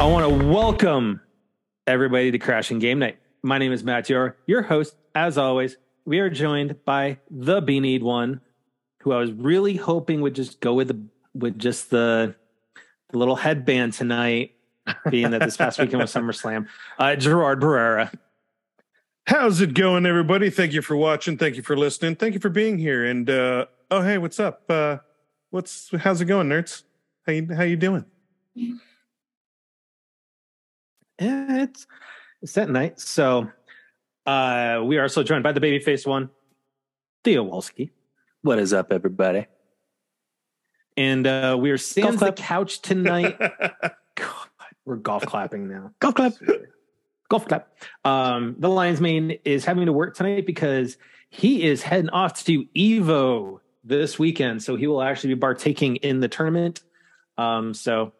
I want to welcome everybody to Crashing Game Night. My name is Matt Dior, your host. As always, we are joined by the Beanied one, who I was really hoping would just go with the with just the, the little headband tonight, being that this past weekend was SummerSlam. Uh, Gerard Barrera. How's it going, everybody? Thank you for watching. Thank you for listening. Thank you for being here. And uh, oh, hey, what's up? Uh, what's how's it going, nerds? How you how you doing? Yeah, it's it's that night. So uh we are also joined by the babyface one, Theo Walski. What is up, everybody? And uh we are stands the couch tonight. God, we're golf clapping now. Golf clap. Golf clap. Um the Lions main is having to work tonight because he is heading off to Evo this weekend. So he will actually be partaking in the tournament. Um so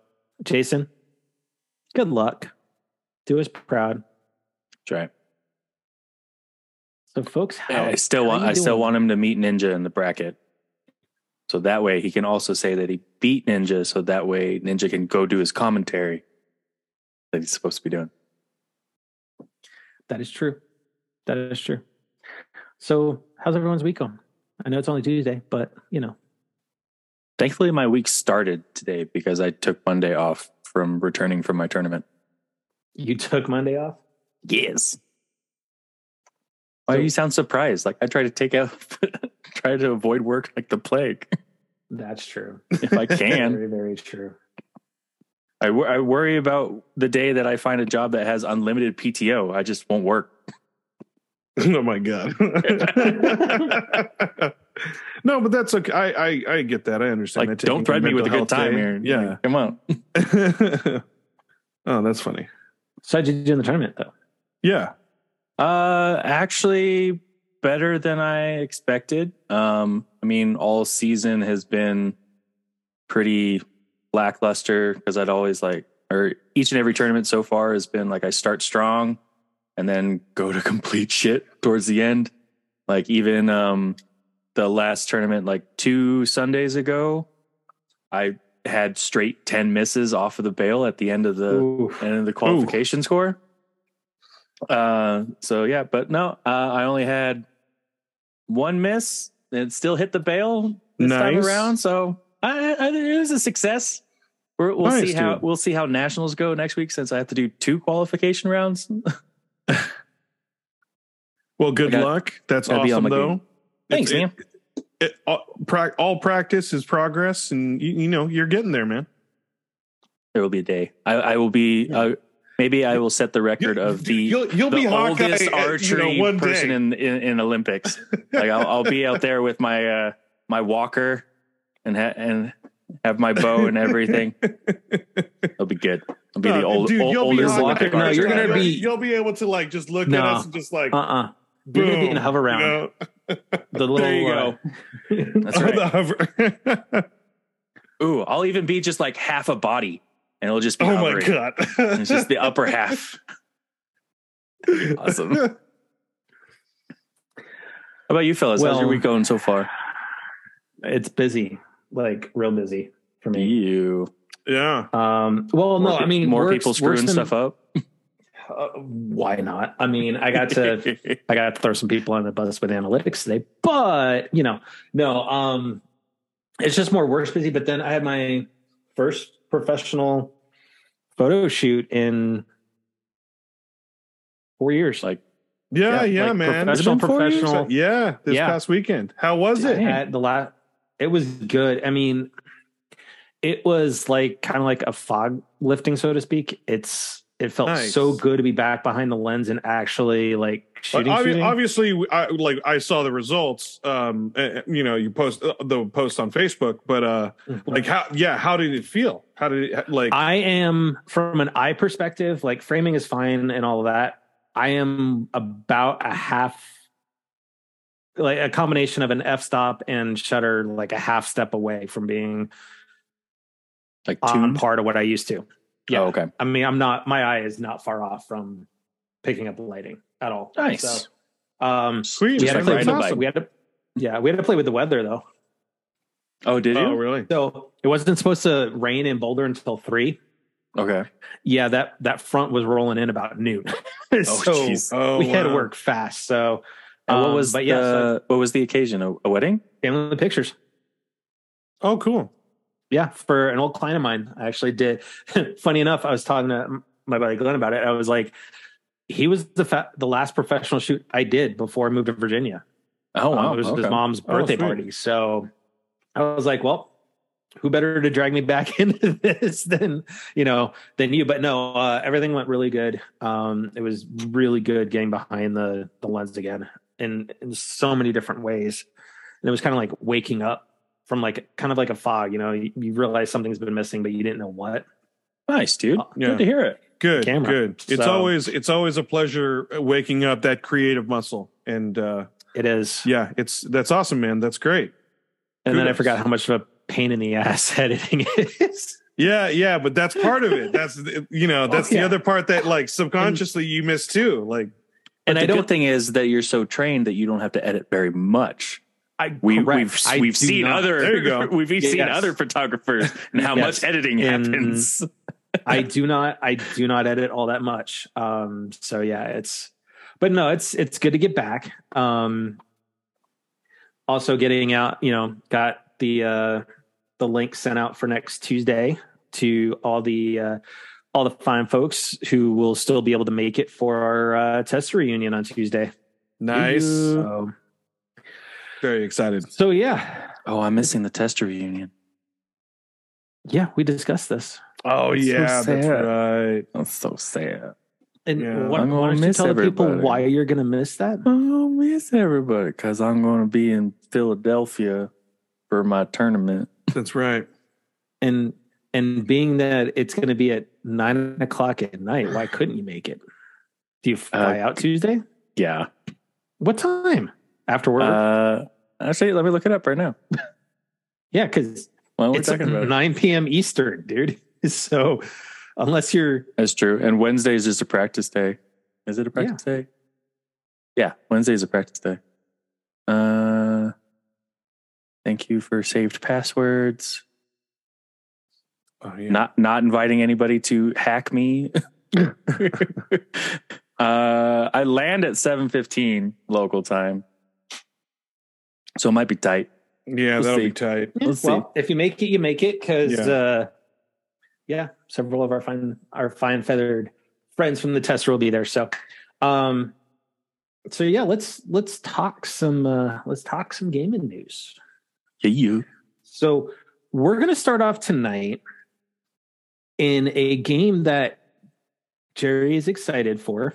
Jason, good luck. Do us proud. That's right. So folks, how, I still want I still want him to meet Ninja in the bracket, so that way he can also say that he beat Ninja. So that way Ninja can go do his commentary that he's supposed to be doing. That is true. That is true. So, how's everyone's week going? I know it's only Tuesday, but you know, Thankfully, my week started today because I took Monday off from returning from my tournament. You took Monday off. Yes. Why do So- you sound surprised? Like I try to take out, try to avoid work like the plague That's true. if I can. very, very true. I, wor- I worry about the day that I find a job that has unlimited PTO. I just won't work. oh my god. no, but that's okay. I I, I get that. I understand. Like, that don't taking threaten me with a mental good time day. here. Yeah. Like, come on. oh, that's funny. So, how'd you do in the tournament, though? Yeah. Uh, actually, better than I expected. Um, I mean, all season has been pretty lackluster because I'd always like, or each and every tournament so far has been like I start strong and then go to complete shit towards the end. Like even um the last tournament, like two Sundays ago, I had straight ten misses off of the bail at the end of the Oof. and the qualification score. Uh, so yeah, but no, uh, I only had one miss and still hit the bail this time around. So I, I, it was a success. We're, we'll Nice, see how dude. we'll see how nationals go next week since I have to do two qualification rounds. Well, good got- luck. That's gotta be on awesome, though. Thanks, It's- man. it- it- all, prac- all practice is progress, and you, you know you're getting there, man. There will be a day. I, I will be. Uh, maybe I will set the record of the you'll, you'll the be Hawkeye, oldest uh, you know, archery one person in, in in Olympics. like I'll, I'll be out there with my uh my walker and ha- and have my bow and everything. It'll be good. I'll be the No, old, dude, old you'll be oldest Hawkeye. Olympic No, you're gonna You'll- be- You'll be able to like just look No. at us and just like, Uh uh You're going to be in Hoveround. you know? The little, there you uh, go. That's Oh, right. the hover. Ooh, I'll even be just like half a body, and it'll just be. oh my god! It's just the upper half. Awesome. How about you, fellas? How's your week going so far? it's busy, like real busy for me. You. yeah. Um, well, no, More I mean, more works- people worse screwing than- stuff up. Uh, why not? I mean, I got to I got to throw some people on the bus with analytics today, but you know, no, um, it's just more work busy. But then I had my first professional photo shoot in four years. like Yeah, Yeah, yeah, like man. professional- Has it been four years? professional. Yeah, this Yeah. past weekend. How was it? at the last, it was good. I mean, it was like kind of like a fog lifting, so to speak. It's it felt Nice. so good to be back behind the lens and actually like But shooting. obvi- shooting. obviously, I, like I saw the results. Um, uh, you know, you post uh, the post on Facebook, but uh, like how? Yeah, how did it feel? How did it like? I am from an eye perspective, like framing is fine and all of that. I am about a half like a combination of an f stop and shutter like a half step away from being like on tuned. par to what I used to. Yeah. Oh, okay. I mean, I'm not my eye is not far off from picking up lighting at all. Nice. So, um Sweet, we had, to play riding with, a bike. we had to yeah, we had to play with the weather though. Oh, did you? Oh, really? So it wasn't supposed to rain in Boulder until three. Okay. Yeah, that that front was rolling in about noon. Oh, so jeez. Oh, we had to work fast. So And what um, was but the yeah, so what was the occasion? A, a wedding? family pictures. Oh, cool. Yeah, for an old client of mine, I actually did. Funny enough, I was talking to my buddy Glenn about it. I was like, he was the fa- the last professional shoot I did before I moved to Virginia. Oh Um, wow. it was okay. his mom's Oh, birthday sweet. party. So I was like, well, who better to drag me back into this than you know than you? But no, uh, everything went really good. Um, it was really good getting behind the the lens again in in so many different ways, and it was kind of like waking up from like kind of like a fog. You know, you, you realize something's been missing, but you didn't know what. Nice, dude. Yeah. Good to hear it. Good, camera. good. It's So- always it's always a pleasure waking up that creative muscle, and uh, It is, yeah, it's that's awesome, man. That's great. and then I forgot how much of a pain in the ass editing is. Yeah, yeah, but that's part of it. That's you know that's the yeah. other part that like subconsciously you miss too. Like And And I don't good thing is that you're so trained that you don't have to edit very much. I We, correct. we've I we've seen not. other There you go. we've seen Yes. other photographers and how Yes. much editing And- happens. I do not I do not edit all that much. Um so yeah, it's but no, it's it's good to get back. Um also getting out, you know, got the uh the link sent out for next Tuesday to all the uh all the fine folks who will still be able to make it for our uh test reunion on Tuesday. nice, So, very excited. so yeah. Oh, I'm missing the tester reunion. Yeah, we discussed this. Oh That's so yeah, that's sad. right. That's so sad. And Yeah. why, I'm gonna why don't you miss tell the people everybody. why you're gonna miss that? Oh, miss everybody because I'm going to be in Philadelphia for my tournament. That's right. and and being that it's going to be at nine o'clock at night, why couldn't you make it? Do you fly Uh, out Tuesday? Yeah. What time? After work? Uh, actually, let me look it up right now. yeah, because Well, we're it's talking about nine p.m. Eastern, dude. So unless you're That's true. And Wednesday is just a practice day. Is it a practice day? Yeah, Wednesday is a practice day. Uh, thank you for saved passwords. Oh yeah. Not not inviting anybody to hack me. uh, I land at seven fifteen local time, so it might be tight. yeah, we'll that'll see. be tight. Let's well, if you make it, you make it. Because Yeah. uh, yeah, several of our fine our fine feathered friends from the tester will be there. So, um, so yeah, let's let's talk some uh, let's talk some gaming news. Yeah, you. So we're going to start off tonight in a game that Jerry is excited for,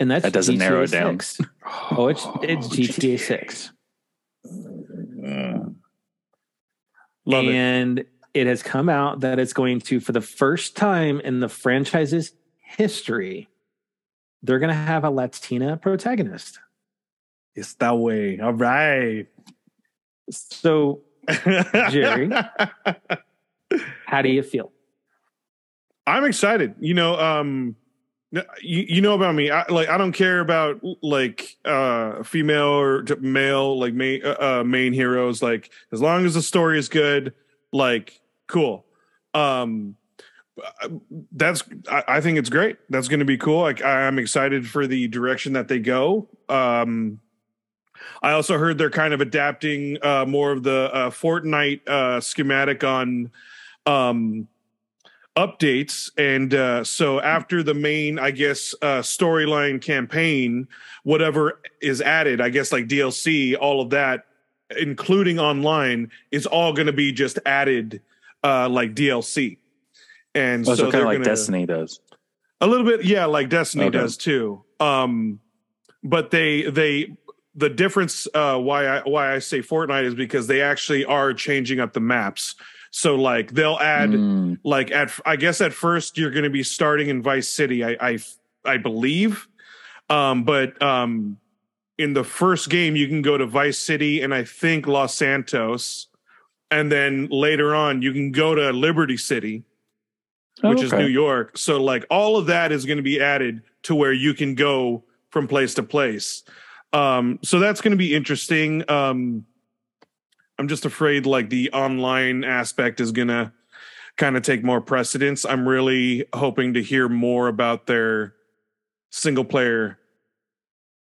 and that's That doesn't GTA narrow it down. 6. Oh, it's it's GTA Six, Love it. and it. has come out that it's going to, for the first time in the franchise's history, they're going to have a Latina protagonist. It's that way. All right. So, Jerry? how do you feel? I'm excited. You know, um, you, you know about me. I, like, I don't care about like uh, female or male, like main uh, uh, main heroes. Like, as long as the story is good, like, cool. Um, that's. I, I think it's great. That's going to be cool. Like, I'm excited for the direction that they go. Um, I also heard they're kind of adapting uh, more of the uh, Fortnite uh, schematic on. Um, updates and uh so after the main i guess uh storyline campaign whatever is added i guess like dlc all of that including online is all going to be just added uh like dlc and Oh, so, so, kind they're of like gonna, Destiny does. a little bit yeah like destiny Okay. does too um but they they the difference uh why i why i say fortnite is because they actually are changing up the maps so like they'll add Mm, like at I guess at first you're going to be starting in Vice City, I I, I believe, um, but um, in the first game you can go to Vice City and I think Los Santos, and then later on you can go to Liberty City, which is okay. New York. So like all of that is going to be added to where you can go from place to place. Um, so that's going to be interesting. Um, I'm just afraid like the online aspect is gonna kind of take more precedence. I'm really hoping to hear more about their single player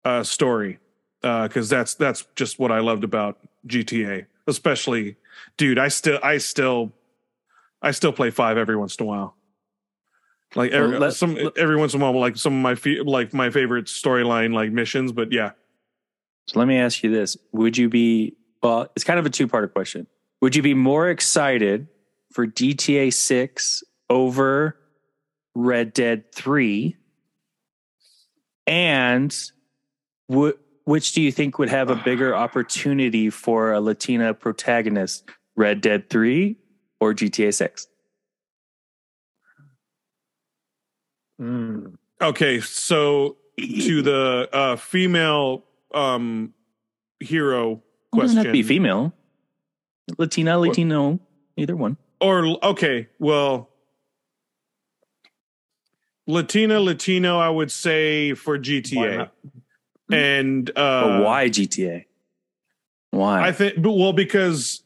uh, story because uh, that's that's just what I loved about GTA. Especially, dude, I still I still I still play five every once in a while. Like every, well, let, some let, every once in a while, like some of my fe- like my favorite storyline like missions. But yeah. So let me ask you this: Would you be well? It's kind of a two part question. Would you be more excited for GTA Six over Red Dead Three? And would which do you think would have a bigger opportunity for a Latina protagonist, Red Dead 3 or GTA 6? Mm. Okay, so to the uh, female um, hero question. Doesn't have to be female. Latina, Latino, either one. Or okay, well, Latina, Latino, I would say for GTA. And uh, but why GTA? Why? I think well because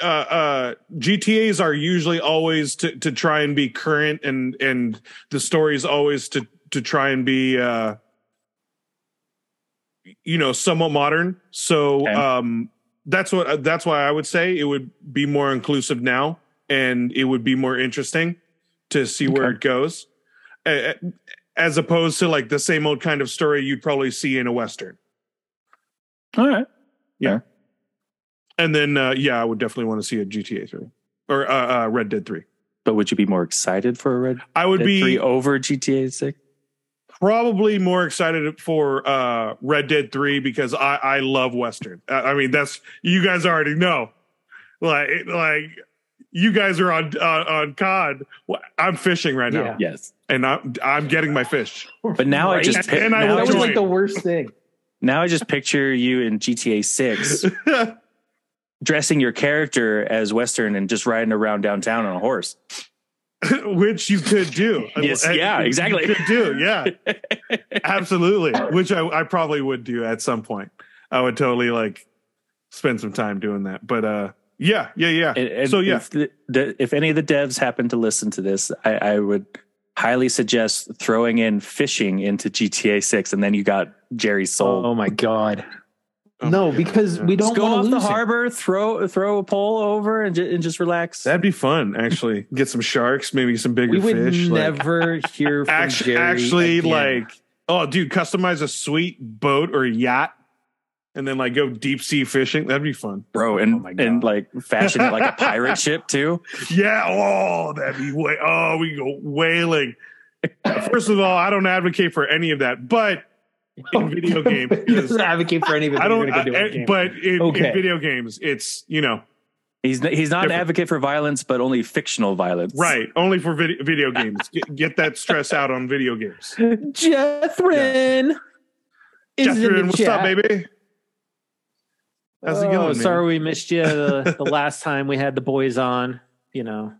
uh, uh, GTA's are usually always to, to try and be current, and and the story's always to to try and be uh, you know somewhat modern. So okay. um, that's what that's why I would say it would be more inclusive now, and it would be more interesting to see okay. where it goes, as opposed to like the same old kind of story you'd probably see in a western. All right, yeah. And then, uh, yeah, I would definitely want to see a GTA three or uh, uh, Red Dead three. But would you be more excited for a Red? I would Dead be 3 over GTA six. Probably more excited for uh, Red Dead three because I, I love Western. I mean, that's you guys already know. Like, like you guys are on uh, on COD. I'm fishing right now. Yeah. Yes, and I'm I'm getting my fish. But now right? I just and, and I that was like the worst thing. Now I just picture you in GTA Six dressing your character as Western and just riding around downtown on a horse. Which you could do. yes, yeah, exactly. You could do, yeah. Absolutely. Which I, I probably would do at some point. I would totally like spend some time doing that. But uh yeah, yeah, yeah. And, and so yeah. If, the, the, if any of the devs happen to listen to this, I, I would highly suggest throwing in fishing into GTA 6 and then you got Jerry's soul. Oh my god. Oh no, because we don't go off the harbor, throw throw a pole over, and, ju- and just relax. That'd be fun, actually. Get some sharks, maybe some bigger we would fish. Never like, hear from actually, Jerry actually again. like, oh, dude, customize a sweet boat or yacht, and then like go deep sea fishing. That'd be fun, bro. And oh and like fashion it like a pirate ship too. Yeah. Oh, that'd be way. Oh, we go whaling. First of all, I don't advocate for any of that, but in video games. he doesn't advocate for any of it. I don't, I, but in, okay. in, video games, it's you know. He's he's not different. an advocate for violence, but only fictional violence. Right, only for video, video games. get, get, that stress out on video games. Jethrin, yeah. Jethrin, what's chat. up, baby? How's it oh, going? Sorry we missed you the, the last time we had the boys on. You know,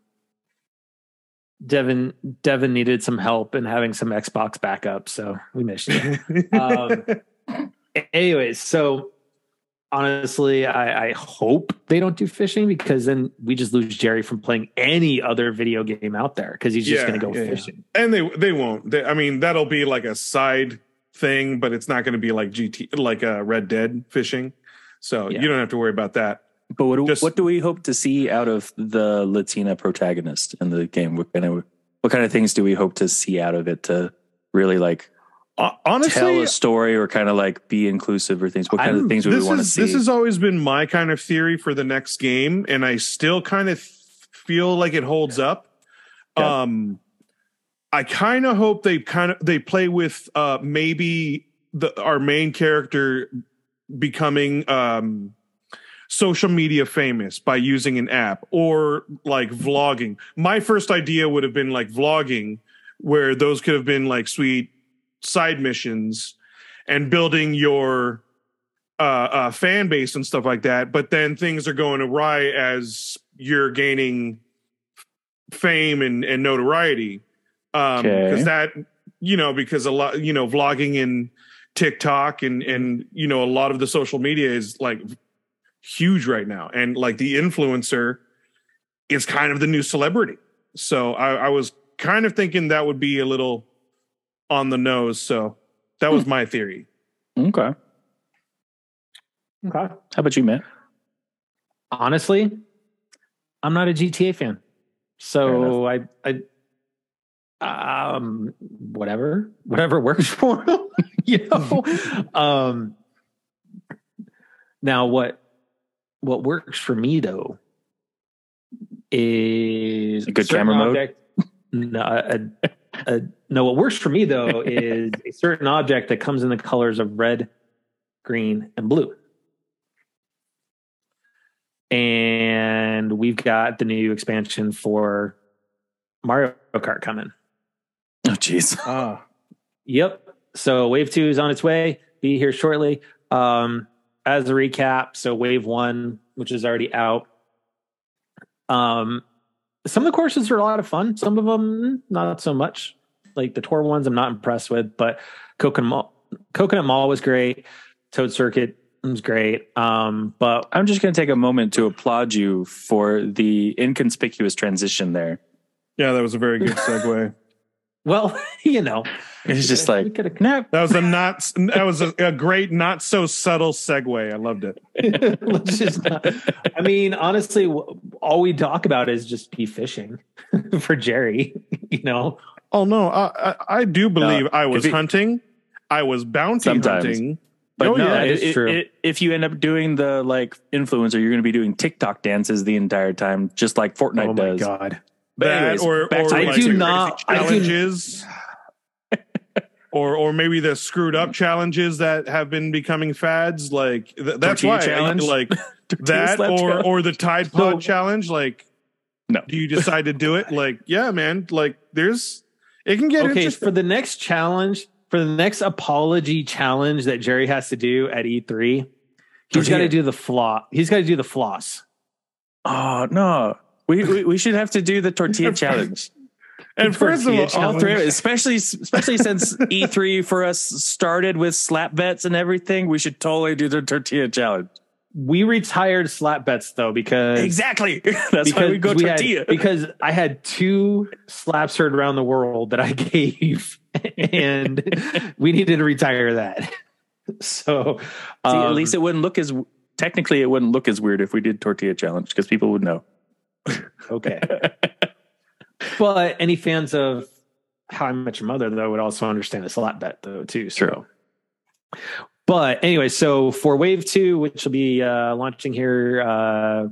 Devin Devin needed some help in having some Xbox backup, so we missed you. um, anyways, so honestly, I, I, hope they don't do fishing because then we just lose Jerry from playing any other video game out there because he's just yeah, going to go yeah, fishing. Yeah. And they they won't. They, I mean, that'll be like a side thing, but it's not going to be like GT like a uh, Red Dead fishing. So you don't have to worry about that. But what, Just, what do we hope to see out of the Latina protagonist in the game? What kind of what kind of things do we hope to see out of it to really like uh, honestly tell a story or kind of like be inclusive or things? What kind I'm, of things do we want to see? This has always been my kind of theory for the next game, and I still kind of feel like it holds up. Yeah. Um, I kind of hope they kind of they play with uh maybe the our main character becoming um social media famous by using an app or like vlogging. My first idea would have been like vlogging, where those could have been like sweet side missions and building your uh, uh, fan base and stuff like that. But then things are going awry as you're gaining fame and, and notoriety. Um, because that, you know, because a lot, you know, vlogging and TikTok and, and, you know, a lot of the social media is like huge right now. And like the influencer is kind of the new celebrity. So I, I was kind of thinking that would be a little on the nose. So that was my theory. Okay. Okay. How about you, Matt? Honestly, I'm not a GTA fan. So I I um whatever whatever works for him you know um now what what works for me though is A good certain camera mode? object- no, a, a, no what works for me though is a certain object that comes in the colors of red green and blue and we've got the new expansion for Mario Kart coming. Oh, jeez. Ah, Yep. So Wave Two is on its way. Be here shortly. Um, as a recap, so Wave One, which is already out. Um, some of the courses are a lot of fun. Some of them not so much. Like the tour ones, I'm not impressed with. But Coconut Mall, Coconut Mall was great. Toad Circuit was great. Um, but I'm just going to take a moment to applaud you for the inconspicuous transition there. yeah, that was a very good segue. well, you know, It's just like, could no. That was a not. That was a, a great, not so subtle segue. I loved it. Let's just not. I mean, honestly, all we talk about is just be fishing for Jerry. You know, Oh no, I I, I do believe I was it- hunting. I was bounty Sometimes. hunting. But Oh, no, yeah, that it- is true. it- if you end up doing the like influencer, you're going to be doing TikTok dances the entire time, just like Fortnite does. oh my does. god, But that anyways, or back or to I do crazy not- I do- challenges. Or or maybe the screwed up mm-hmm. challenges that have been becoming fads. Like th- that's Tortilla why challenge? like that or challenge? or the Tide Pod So- challenge. Like, No. do you decide to do it? Like, yeah, man. Like, there's it can get okay. interesting. For the next challenge, for the next apology challenge that Jerry has to do at E3, he's got to do the floss. He's got to do the floss. Oh no, we, we we should have to do the tortilla challenge. And first of all, All three, especially especially since E3 for us started with slap bets and everything, we should totally do the tortilla challenge. We retired slap bets though because Exactly. That's why we go had- tortilla. because I had two slaps heard around the world that I gave, and we needed to retire that. So, See, at um, least it wouldn't look as technically it wouldn't look as weird if we did tortilla challenge because people would know. okay. But any fans of How I Met Your Mother though would also understand a slap bet though too. So. True. But anyway, so for Wave Two, which will be uh, launching here uh,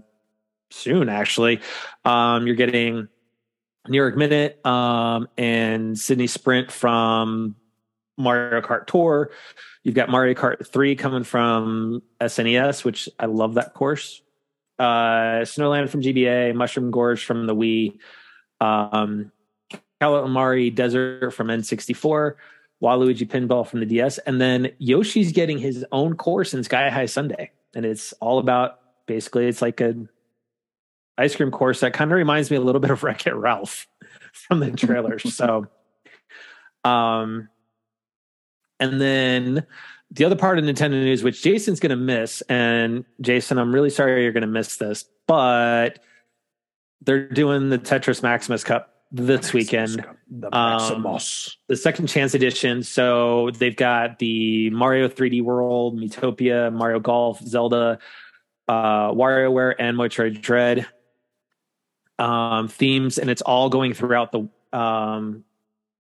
soon, actually, um, you're getting New York Minute um, and Sydney Sprint from Mario Kart Tour. You've got Mario Kart 3 coming from SNES, which I love that course. Uh, Snowland from GBA, Mushroom Gorge from the Wii, um, Calamari Desert from N64, Waluigi Pinball from the DS, and then Yoshi's getting his own course in Sky-High Sundae, and it's all about basically it's like a ice cream course that kind of reminds me a little bit of Wreck It Ralph from the trailers. so, um, and then the other part of Nintendo news, which Jason's going to miss, and Jason, I'm really sorry you're going to miss this, but they're doing the Tetris Maximus Cup this weekend The Um, Maximus. the second chance edition. So they've got the Mario 3D World, Miitopia, Mario Golf, Zelda, uh, WarioWare, and Metroid Dread um, themes, and it's all going throughout the um,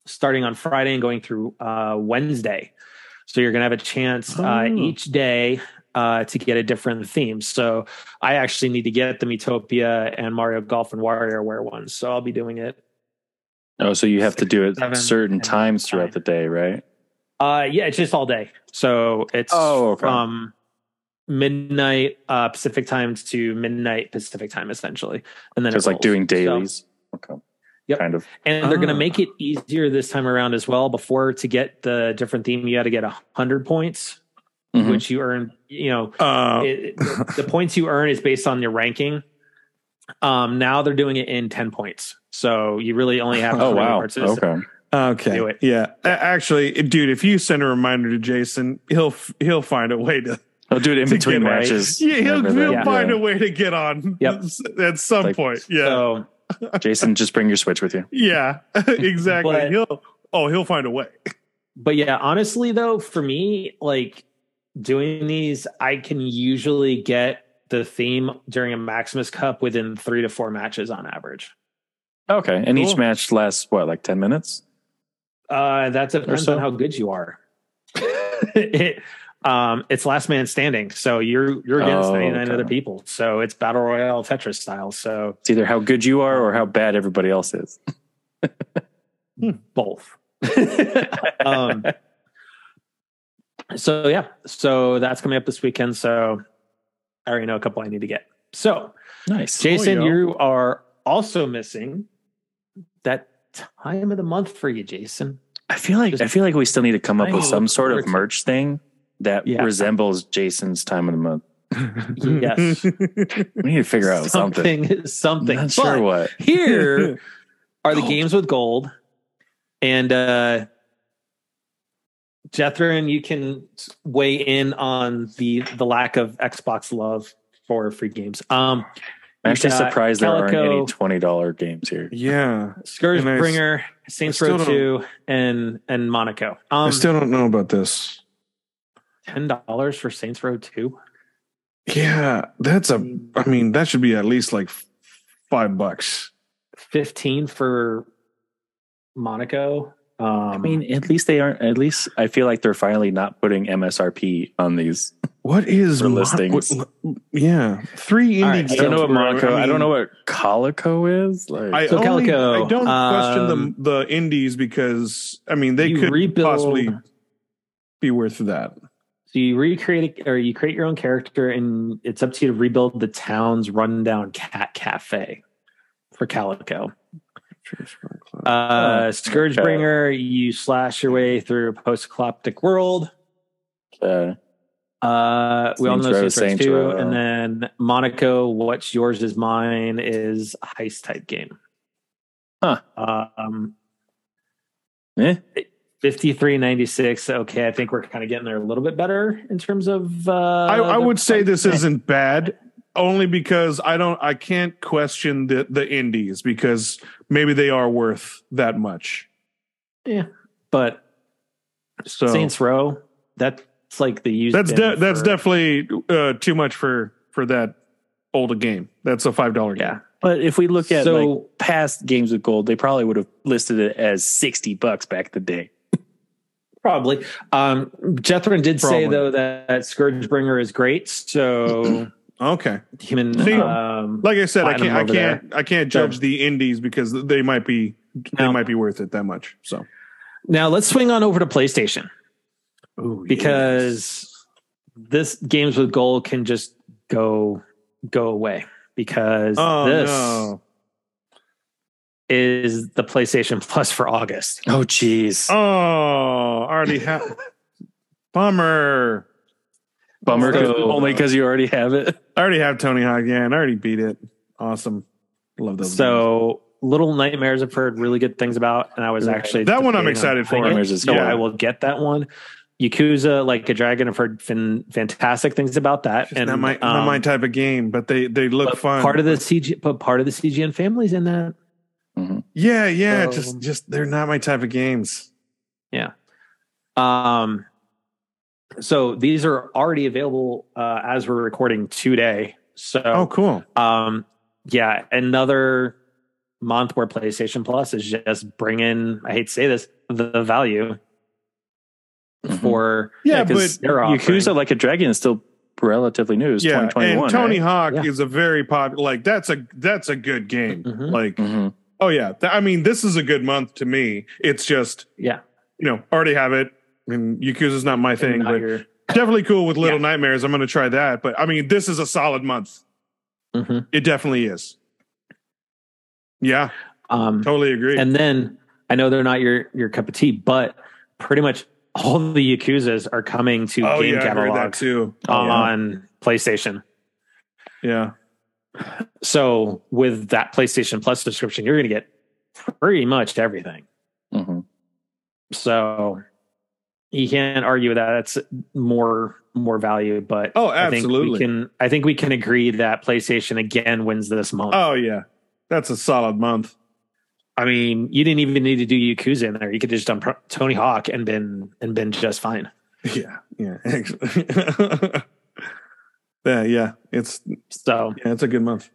starting on Friday and going through uh, Wednesday. So you're gonna have a chance uh, Oh. each day uh, to get a different theme. So I actually need to get the Miitopia and Mario Golf and WarioWare ones. So I'll be doing it Oh, so you have to do it Seven, certain times throughout nine. the day, right? Uh, yeah, it's just all day. So it's Oh, okay. from midnight uh, Pacific time to midnight Pacific time, essentially. And then So it's it like rolls. doing So- dailies. okay. Yep. Kind of. and they're going to Ah. make it easier this time around as well. Before to get the different theme, you had to get a hundred points, Mhm. which you earn. You know, Uh, it, the points you earn is based on your ranking. Um, now they're doing it in ten points, so you really only have. Oh 20 wow. participants. Okay. okay. do it. Yeah. A- Actually, dude, if you send a reminder to Jason, he'll he'll find a way to. I'll do it in between get- matches. Yeah, he'll, he'll that- find yeah. a way to get on. Yep. At some Like- point. Yeah. So Jason, just bring your Switch with you. yeah, exactly. But- he'll oh he'll find a way. But yeah, honestly though, for me, like doing these, I can usually get the theme during a Maximus Cup within three to four matches on average. Okay, and each match lasts what, like ten minutes? Uh, that depends so? on how good you are. it, um, it's last man standing, so you're you're against Oh, 99 okay. other people. So it's battle royale Tetris style. So It's either how good you are or how bad everybody else is. both. um, so yeah, so that's coming up this weekend. So I already know a couple I need to get. So Nice. Jason, Oh, you are also missing that time of the month for you, Jason. I feel like I feel like we still need to come up with some sort of merch thing that Yeah. resembles Jason's time of the month. Yes. We need to figure out something. something, something. Not sure what. Here are the games with gold, and uh, Jethrin, you can weigh in on the the lack of Xbox love for free games. Um, I'm actually got surprised there aren't any twenty dollar games here. yeah, Scourge And I s- Bringer, Saints Row Two, and and Monaco. I Um, still don't know about this. ten dollars for Saints Row Two. Yeah, that's a. I mean, that should be at least like five bucks. Fifteen for Monaco. Um, I mean, at least they aren't. At least I feel like they're finally not putting MSRP on these. What is For Mon- listings. what- yeah, three indie All right, games. I don't know what Monaco. I, mean, don't know what Calico is. Like, I So only, Calico, I don't question um, the the indies because I mean they could rebuild- possibly be worth that. So you recreate or you create your own character, and it's up to you to rebuild the town's rundown cat cafe for Calico. Uh, Scourge okay. You slash your way through a post-apocalyptic world. uh, Uh, we all know Row, Saints Row Saints 2. And then Monaco, What's Yours is Mine is a heist type game. Huh. Um, eh? 5396. Okay, I think we're kind of getting there a little bit better in terms of. Uh, I, I would say this isn't bad, only because I don't I can't question the the indies because maybe they are worth that much. Yeah, but So Saints Row, that's like the used. that's bin de- that's definitely uh, too much for for that old a game. That's a five dollar game. yeah. But if we look at So- like past games with gold, they probably would have listed it as sixty bucks back in the day. Probably. Um, Jethrin did say though that, that Scourge Bringer is great. So Okay. human. See, um, Like I said, I can't I can't I can't So- judge the indies because they might be they Now- might be worth it that much. So now let's swing on over to PlayStation Ooh, because this games with gold can just go go away because oh this no. is the PlayStation Plus for August. Oh, jeez. Oh, already have bummer. Bummer, only because you already have it. I already have Tony Hawk. Yeah, and I already beat it. Awesome. Love those. games. So Little Nightmares I've heard really good things about, and I was actually That one I'm debating on excited for. it, Nightmares is so good. I will get that one. Yakuza, like a dragon, I've heard fin- fantastic things about that. It's and not my not um, my type of game, but they they look fun. Part of the CG, but part of the CGN family's in that. yeah, yeah. So- just just they're not my type of games. Yeah. Um, so these are already available uh, as we're recording today. So, Oh, cool. um, yeah, another month where PlayStation Plus is just bringing. I hate to say this, the value Mhm. for Yeah, 'cause but they're offering- Yakuza Like a Dragon is still relatively new. It's yeah, 2021. and Tony right? Hawk Yeah. is a very popular. Like that's a that's a good game. Mhm. Like Mhm. oh yeah, Th- I mean this is a good month to me. It's just yeah, you know already have it. And Yakuza's not my thing, not but your- definitely cool with Little Yeah. Nightmares. I'm going to try that. But I mean, this is a solid month. Mhm. It definitely is. Yeah, Um, totally agree. and then I know they're not your your cup of tea, but pretty much all the Yakuza's are coming to oh game yeah, I heard that catalog too. Oh, yeah. on PlayStation. Yeah, So with that PlayStation Plus subscription, you're going to get pretty much everything. Mhm. So you can't argue with that. That's more more value, but Oh, I think we absolutely. can. I think we can agree that PlayStation again wins this month. Oh yeah, That's a solid month. I mean, you didn't even need to do Yakuza in there. You could just done Tony Hawk and been and been just fine. Yeah, yeah, actually. yeah, yeah. It's So yeah, it's a good month.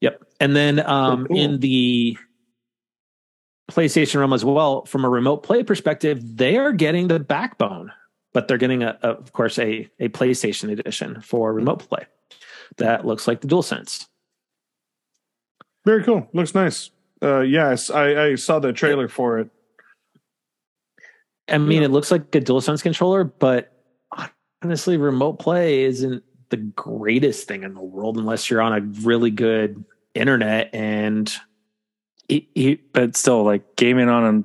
Yep. And then um, cool. in the PlayStation realm as well, from a remote play perspective, they are getting the backbone, but they're getting a, a of course a a PlayStation edition for remote play that looks like the DualSense. Very cool. Looks nice. Uh, yes, I, I saw the trailer for it. I mean, it looks like a DualSense controller, but honestly, remote play isn't the greatest thing in the world unless you're on a really good internet and He- he- but still, like gaming on an,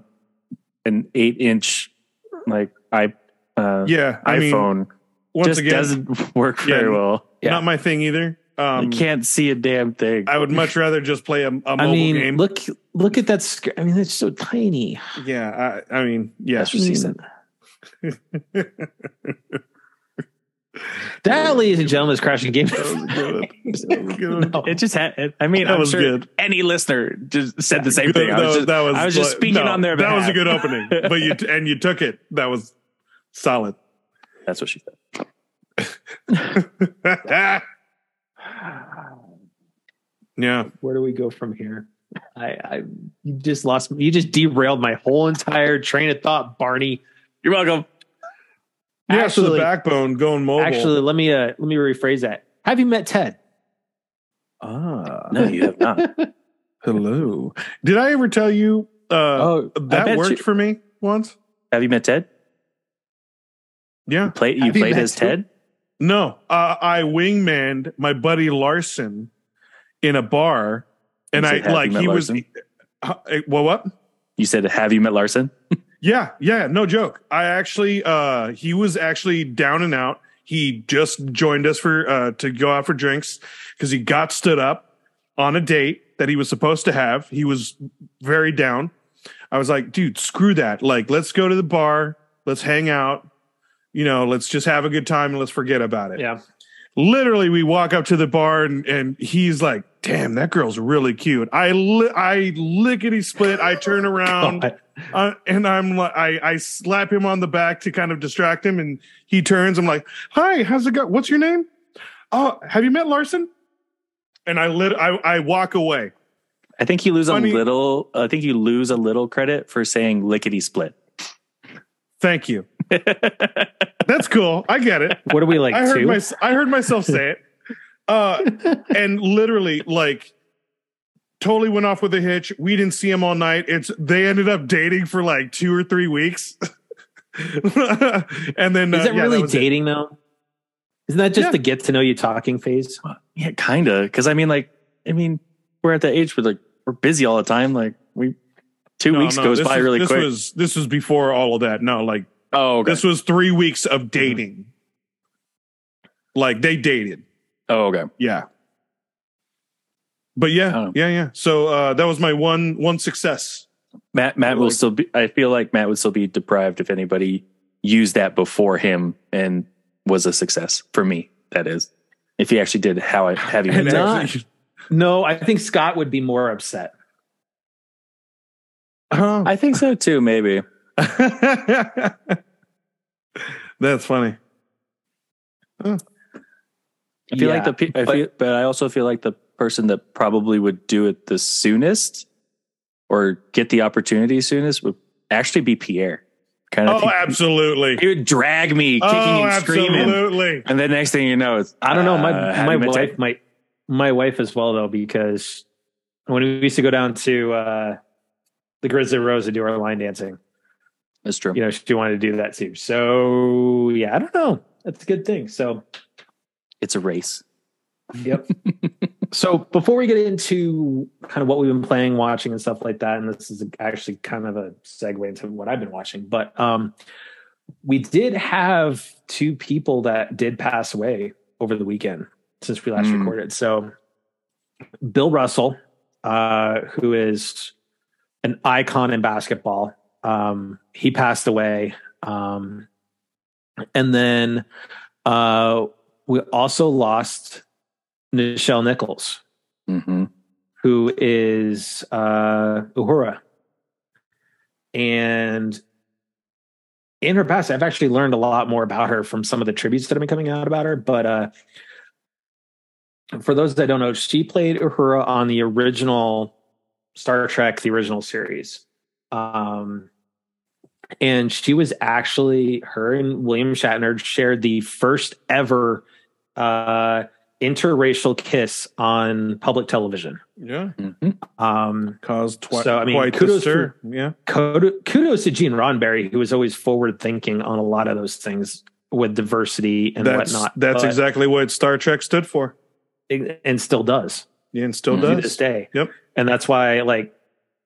an eight inch like i uh, Yeah, I mean, iPhone once just again, doesn't work very Yeah. well. Yeah. not my thing either. Um, I can't see a damn thing. I would much rather just play a, a mobile I mean, game. look look at that screen. I mean, it's so tiny. yeah, I, I mean, yeah. That's what she said. That, ladies and gentlemen, is crashing game. That was good. That was good. No. It just had. I mean, That I'm was sure good. any listener just said the same Good. thing. I was That- just, that was I was just speaking no, on their That was a good opening, but you and you took it. That was solid. That's what she said. yeah, Where do we go from here? I, I you just lost. You just derailed my whole entire train of thought, Barney. You're welcome. Yeah. so the backbone going mobile. Actually, let me uh, let me rephrase that. Have you met Ted? ah, No, you have not. hello. Did I ever tell you uh, Oh, that worked you- for me once? have you met Ted? Yeah. You Have you played met as who? Ted? No, uh, I wingmanned my buddy Larson in a bar, and You I said, "Have you like met he was. Larson?" Uh, well, what? You said, "Have you met Larson?" Yeah, yeah, no joke. I actually, uh, he was actually down and out. He just joined us for uh, to go out for drinks because he got stood up on a date that he was supposed to have. He was very down. I was like, dude, screw that. Like, let's go to the bar. Let's hang out. You know, let's just have a good time and let's forget about it. yeah. Literally, we walk up to the bar and, and he's like, damn, that girl's really cute. I li- I lickety split. I turn around uh, and I'm like, I, I slap him on the back to kind of distract him, and he turns. I'm like, "Hi, how's it go? What's your name? Oh, have you met Larson?" And I lit. I, I walk away. I think you lose Funny- a little. I think you lose a little credit for saying lickety split. Thank you. That's cool. I get it. What are we like I heard two? my, I heard myself say it. Uh, and literally, like, totally went off with a hitch. We didn't see him all night. It's they ended up dating for like two or three weeks. and then Is uh, that yeah, really was it. dating though? Isn't that just Yeah. the get to know you talking phase? yeah, kind of. Because I mean, like, I mean, we're at the age where like we're busy all the time. Like we two No, weeks no, goes by was- really this quick. Was, this was before all of that. No, like oh, okay. this was three weeks of dating. Like they dated. oh, okay. Yeah. But yeah, Oh. yeah, yeah. So uh, that was my one one success. Matt Matt will Like- still be I feel like Matt would still be deprived if anybody used that before him and was a success for me, that is. If he actually did how I have you And met not- No, I think Scott would be more upset. Oh. I think so too, maybe. That's funny. I feel like the pe- I but- feel, but I also feel like the person that probably would do it the soonest or get the opportunity soonest would actually be Pierre. Kind of Oh, absolutely. he would drag me kicking Oh, and screaming. absolutely. And the next thing you know, it's I don't know. My uh, my do you met wife Ted? might my wife as well though because when we used to go down to uh, the Grizzly Rose to do our line dancing, That's true. you know, she wanted to do that too. So yeah, I don't know. That's a good thing. So It's a race. Yep. so before we get into kind of what we've been playing, watching, and stuff like that, and this is actually kind of a segue into what I've been watching, but um, we did have two people that did pass away over the weekend since we last Mm. recorded. So Bill Russell, uh, who is an icon in basketball, um, he passed away. Um, and then uh, we also lost Nichelle Nichols, hmm who is uh, Uhura. And in her past, I've actually learned a lot more about her from some of the tributes that have been coming out about her. But uh, for those that don't know, she played Uhura on the original Star Trek, the original series. Um, and she was actually her and William Shatner shared the first ever uh, interracial kiss on public television. Yeah. Mm-hmm. Um, Caused twi- So, I mean, quite kudos stir. Yeah. kudos, kudos to Gene Roddenberry, who was always forward thinking on a lot of those things with diversity and That's whatnot. that's but- exactly what Star Trek stood for. and still does Yeah, and still Mhm. to does. this day. Yep. And that's why, like,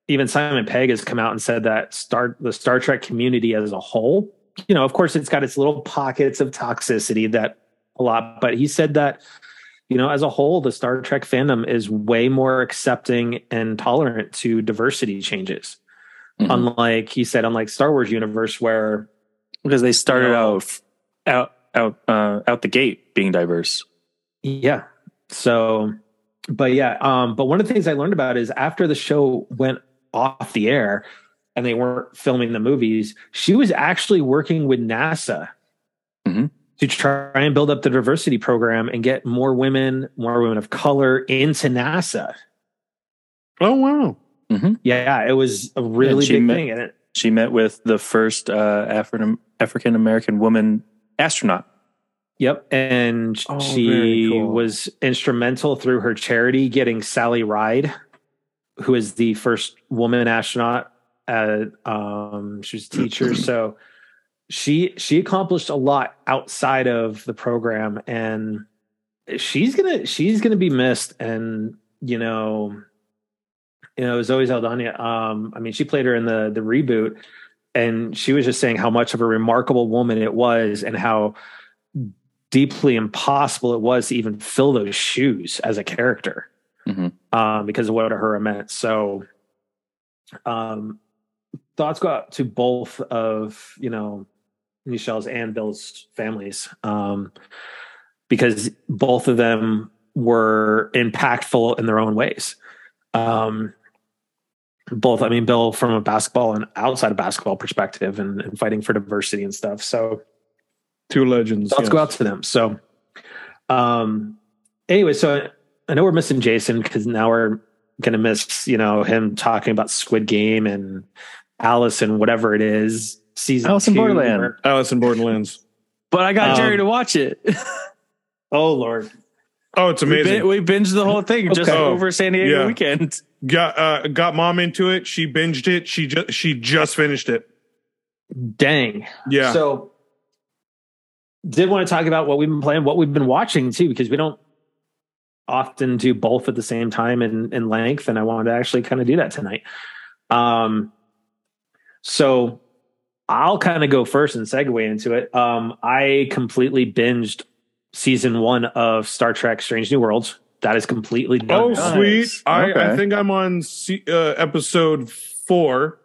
even Simon Pegg has come out and said that Star the Star Trek community as a whole, you know, of course, it's got its little pockets of toxicity that a lot, but he said that, you know, as a whole, the Star Trek fandom is way more accepting and tolerant to diversity changes. Mhm. Unlike he said, unlike Star Wars universe, where because they started Yeah. out out out uh, out the gate being diverse. Yeah. So, but yeah. Um, but one of the things I learned about is after the show went off the air and they weren't filming the movies, she was actually working with NASA. To try and build up the diversity program and get more women, more women of color into NASA. Oh wow. Yeah, it was a really big met- thing. And it, She met with the first uh, African African American woman astronaut. Yep. And Oh, she cool. was instrumental through her charity getting Sally Ride, who is the first woman astronaut at um she was a teacher. so she she accomplished a lot outside of the program and she's gonna she's gonna be missed and you know you know Zoe Saldana um I mean she played her in the the reboot and she was just saying how much of a remarkable woman it was and how deeply impossible it was to even fill those shoes as a character Mhm. um, because of what her meant. So, um, thoughts go out to both of you know Michelle's and Bill's families um, because both of them were impactful in their own ways. Um, both, I mean, Bill from a basketball and outside of basketball perspective and, and fighting for diversity and stuff. So, Two legends. Let's yes. go out to them. So, um, anyway, so I know we're missing Jason because now we're gonna miss, you know, him talking about Squid Game and Alice and whatever it is. Season Alice in two, Borderland. where- Alice in Borderlands. But I got Um, Jerry to watch it. Oh Lord, Oh, it's we, amazing. bin- we binged the whole thing just Okay. over San Diego Yeah. weekend. got uh, got mom into it. She binged it. She just she just finished it. dang. Yeah. So, did want to talk about what we've been playing, what we've been watching too, because we don't often do both at the same time in, in length, and I wanted to actually kind of do that tonight. Um, so I'll kind of go first and segue into it. Um, I completely binged season one of Star Trek: Strange New Worlds. That is completely done. oh, now. sweet. I, I think I'm on se- uh, episode four.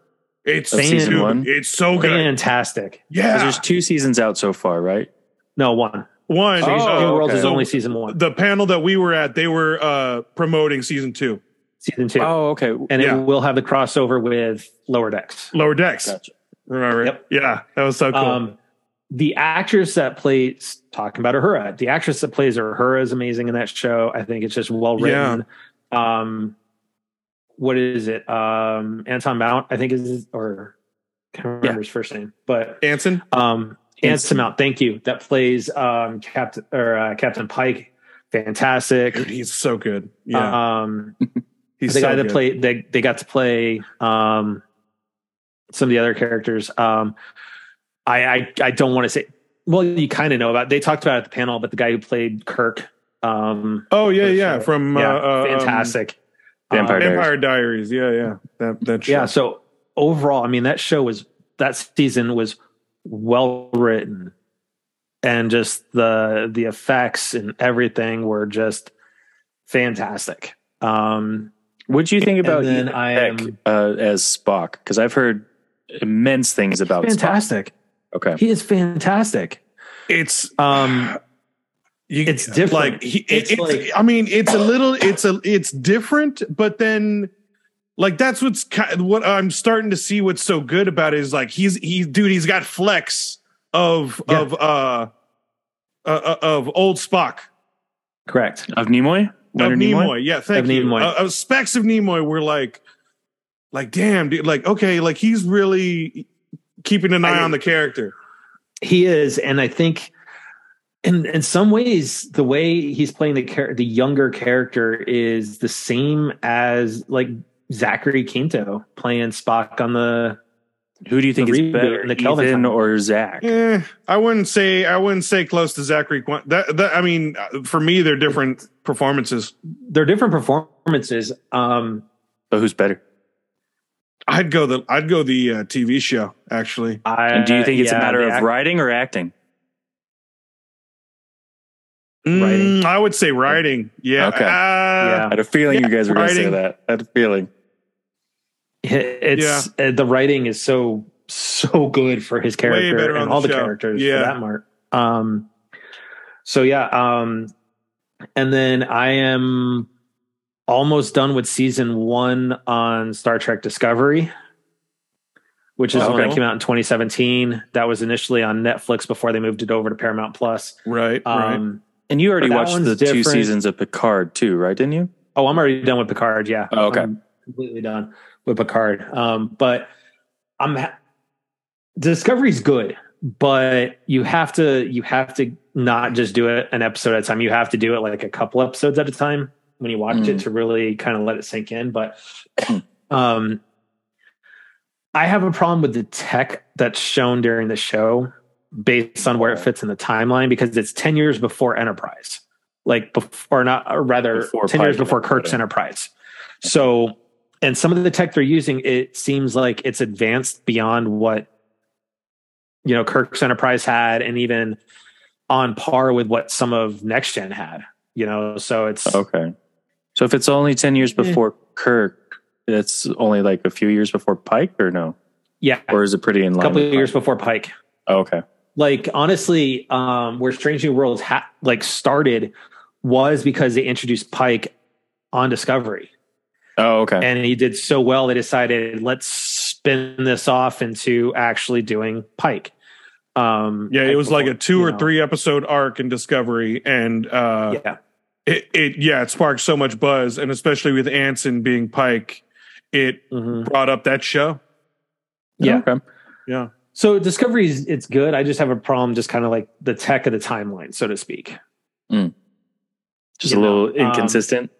It's Of season one? It's so good. Fantastic. Yeah. There's two seasons out so far, right? No one. One. Oh, Strange uh, New Worlds is okay. only season one. the panel that we were at, they were uh, promoting season two. Season two. Oh, okay. and Yeah. it will have the crossover with Lower Decks. Lower decks. Gotcha. Remember? Yep. Yeah, that was so cool. Um, the actress that plays talking about Uhura, the actress that plays Uhura is amazing in that show. I think it's just well written. Um, what is it? Um, Anton Mount, I think is his, or can't remember Yeah. his first name, but Anson. um, Anson. Mount. Thank you. That plays um, Captain or uh, Captain Pike. Fantastic. Dude, he's so good. Yeah, Um, he's the so guy that played they they got to play um some of the other characters um i i, I don't want to say well you kind of know about they talked about it at the panel but the guy who played kirk um Oh yeah, yeah. sure. From yeah uh, uh, um, fantastic Vampire Um, Diaries. Vampire Diaries. Yeah, yeah. That that show. yeah so overall i mean that show was that season was well written and just the the effects and everything were just fantastic um What do you think about then Ian I Peck, am- uh, as Spock? Because I've heard immense things about fantastic Spock. Okay. he is fantastic it's Um, You, It's different. Like he, It's it's, like- I mean, it's a little, it's a, it's different, but then, like that's what's kind what I'm starting to see. What's so good about it is like he's he, dude, he's got flex of Yeah. of uh, uh uh, of old Spock. Correct. Of Correct. Nimoy? Of Leonard Nimoy. Yeah, thank Of you. Nimoy. Uh, uh, specs of Nimoy were like, like, damn, dude, like, okay, like he's really keeping an eye I- on the character. He is, and I think in in some ways the way he's playing the char- the younger character is the same as like Zachary Quinto playing Spock on the Who do you think The is better, in the Kelvin Ethan or Zach? Eh, I wouldn't say I wouldn't say close to Zachary. Quint. That, that I mean, uh, for me, they're different performances. they're different performances. Um, But who's better? I'd go the I'd go the uh, TV show actually. I, And do you think it's a matter of act- writing or acting? Mm, I would say writing. Yeah. Okay. Uh, I had a feeling Yeah, you guys were going to say that. I had a feeling. It's uh, the writing is so so good for his character and the all the characters Yeah. for that mark. Um, so yeah, um, and then I am almost done with season one on Star Trek Discovery, which is the one that came out in 2017. That was initially on Netflix before they moved it over to Paramount Plus. Right. right. Um, And you already watched one's the two seasons of Picard too, right? Didn't you? Oh, I'm already done with Picard. Yeah. Oh, okay. I'm completely done with Picard. Um, but I'm ha- Discovery's good, but you have to you have to not just do it an episode at a time. You have to do it like a couple episodes at a time when you watch it Mm. to really kind of let it sink in. But um, I have a problem with the tech that's shown during the show based on where it fits in the timeline because it's 10 years before Enterprise. Like before or not or rather Before 10 years before Kirk's. Enterprise. So and some of the tech they're using it seems like it's advanced beyond what you know Kirk's Enterprise had and even on par with what some of next gen had, you know. So it's Okay. So if it's only 10 years Yeah. before Kirk, it's only like a few years before Pike or no? yeah, Or is it pretty in a couple with of years Pike? before Pike. Oh, okay. like honestly um where strange new worlds ha- like started was because they introduced pike on discovery Oh, okay. and he did so well they decided let's spin this off into actually doing pike um yeah, it was like a two or know, three episode arc in Discovery, and uh, yeah it, it yeah, it sparked so much buzz, and especially with Anson being Pike, it mhm. brought up that show. yeah Okay. Yeah. so discovery is it's good i just have a problem just kind of like the tech of the timeline so to speak Just You a little know, um, inconsistent.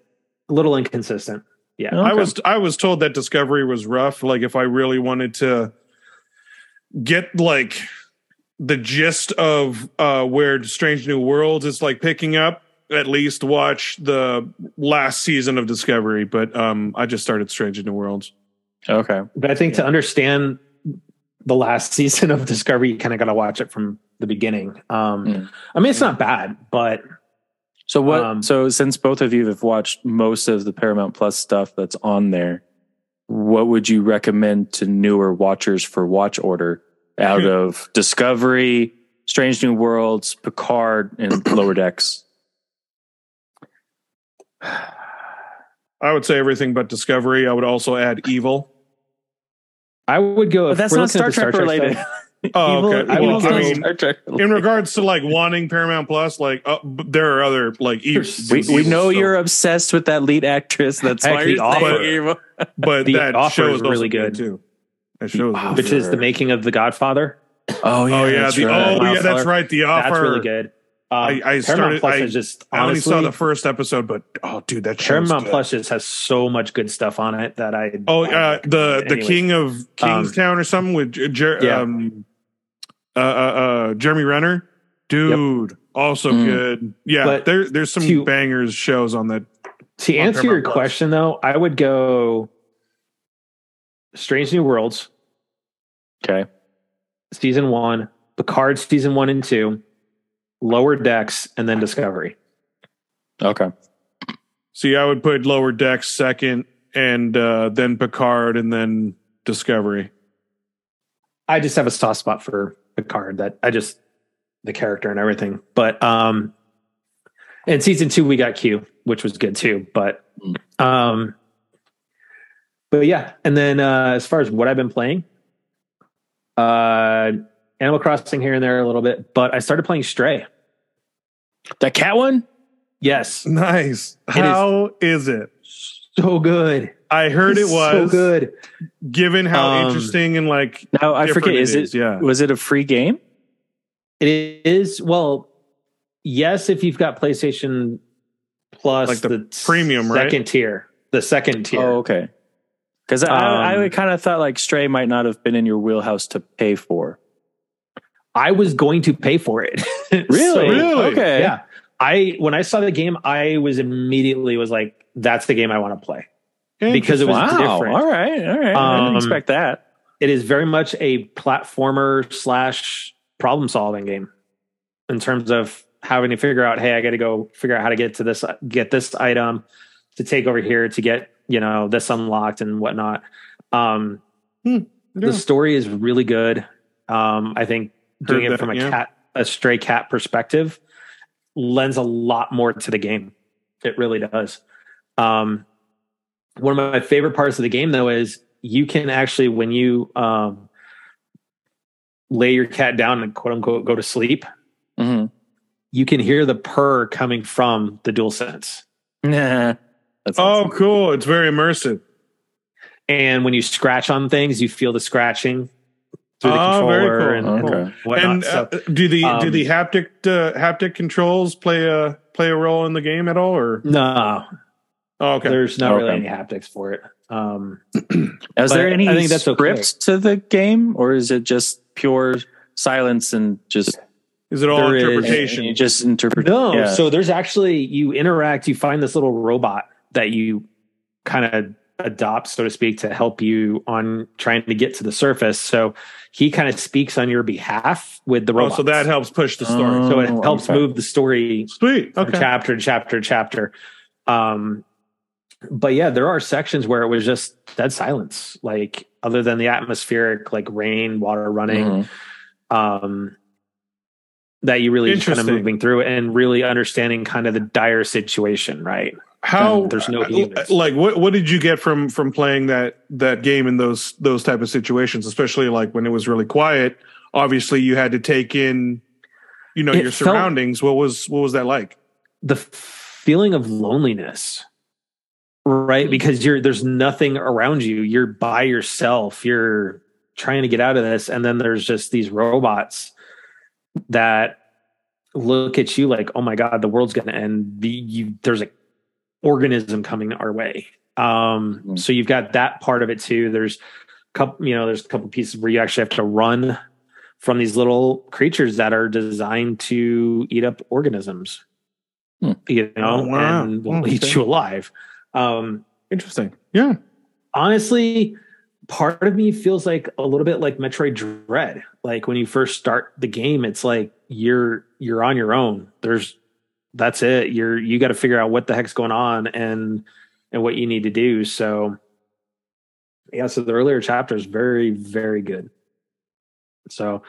a little inconsistent yeah I was I was told that Discovery was rough. Like if I really wanted to get like the gist of uh where Strange New Worlds is like picking up, at least watch the last season of Discovery. But um I just started Strange New Worlds. okay. But I think to understand the last season of Discovery, you kind of got to watch it from the beginning. Um, Mm. I mean, it's not bad, but So what? Um, so since both of you have watched most of the Paramount Plus stuff that's on there, what would you recommend to newer watchers for watch order out of Discovery, Strange New Worlds, Picard, and Lower Decks? I would say everything but Discovery. I would also add Evil. I would go. But that's not looking at Star Trek related. stuff- Oh, Evil- okay. I Well, I mean, Star Trek in regards to like wanting Paramount Plus, like uh, there are other like evil. We, we know stuff. you're obsessed with that lead actress. That's Heck, why The you're Offer. evil. but The that Offer show is is really good. too. That show is which is the making of The Godfather. Oh Oh yeah, that's the, right. oh yeah, that's right. The offer. That's really good. Um, I- I Paramount started- Plus I- is just I only saw the first episode, but oh, dude, that Paramount good. Plus just has so much good stuff on it that I. Oh, uh, the the. King of Kingstown or something with Jer- Yeah. um, uh, uh, uh, Jeremy Renner, dude, also Mm. good. Yeah, But there there's some to- bangers shows on that. To on answer your Plus. question, though, I would go Strange New Worlds Okay. season one, Picard season one and two, Lower Decks, and then Discovery. Okay. See, I would put Lower Decks second, and uh, then Picard, and then Discovery. I just have a soft spot for Picard that I just the character and everything. But um in season two, we got Q, which was good too. But, um, but yeah. And then uh, as far as what I've been playing, uh, Animal Crossing here and there a little bit, but I started playing Stray. That cat one? Nice. Yes, is- How is it? so good. I heard it was so good. given how Um, interesting and like now I different forget. Is it? Yeah. Was it a free game? It is well, yes, if you've got PlayStation Plus, Like the premium, right? second tier, the second tier. Oh, okay. Because I, Um, I kind of thought like Stray might not have been in your wheelhouse to pay for. I was going to pay for it. So, Really? Okay. yeah. I when I saw the game, I was immediately was like, "That's the game I want to play." because it was wow. different. All right. All right. I Um, didn't expect that. It is very much a platformer slash problem solving game in terms of having to figure out, hey, I got to go figure out how to get to this, get this item to take over here to get you know this unlocked and whatnot. Um, Yeah. The story is really good. Um, I think doing Heard it from that, a yeah. cat, a stray cat perspective, lends a lot more to the game. It really does. Um, one of my favorite parts of the game, though, is you can actually, when you um, lay your cat down and quote unquote go to sleep, hmm you can hear the purr coming from the DualSense. Nah. That's Oh, cool. It's very immersive. And when you scratch on things, you feel the scratching through the Oh, very controller cool. and, Okay. and whatnot. and so, uh, do the do um, the haptic uh, haptic controls play a play a role in the game at all or no, oh, okay there's not really Okay. any haptics for it. Um, Is there but any I think that's okay. script to the game, or is it just pure silence and just is it all There is- interpretation you just interpret? No, yeah. so there's actually you interact. You find this little robot that you kind of adopt, so to speak, to help you on trying to get to the surface. So he kind of speaks on your behalf with the robot. oh, so that helps push the story Oh. So it helps okay. move the story sweet from okay chapter to chapter to chapter. Um, but yeah, there are sections where it was just dead silence, like other than the atmospheric, like rain, water running Mhm. um, that you really just kind of moving through and really understanding kind of the dire situation, right? How there's no humans. like what what did you get from from playing that that game in those those type of situations especially like when it was really quiet obviously you had to take in you know It your felt- surroundings what was what was that like The feeling of loneliness, right? Because you're there's nothing around you. You're by yourself. You're trying to get out of this, and then there's just these robots that look at you like, "Oh my god, the world's going to end." The, you, there's a organism coming our way. Um, Mhm. so you've got that part of it too. There's a couple, you know, there's a couple pieces where you actually have to run from these little creatures that are designed to eat up organisms. Hmm. You know, Oh, wow. and will Hmm, eat okay. you alive. Um, interesting yeah honestly, part of me feels like a little bit like Metroid Dread. Like when you first start the game, it's like you're you're on your own. There's that's it. You're you got to figure out what the heck's going on and and what you need to do. So yeah, so the earlier chapter is very very good. So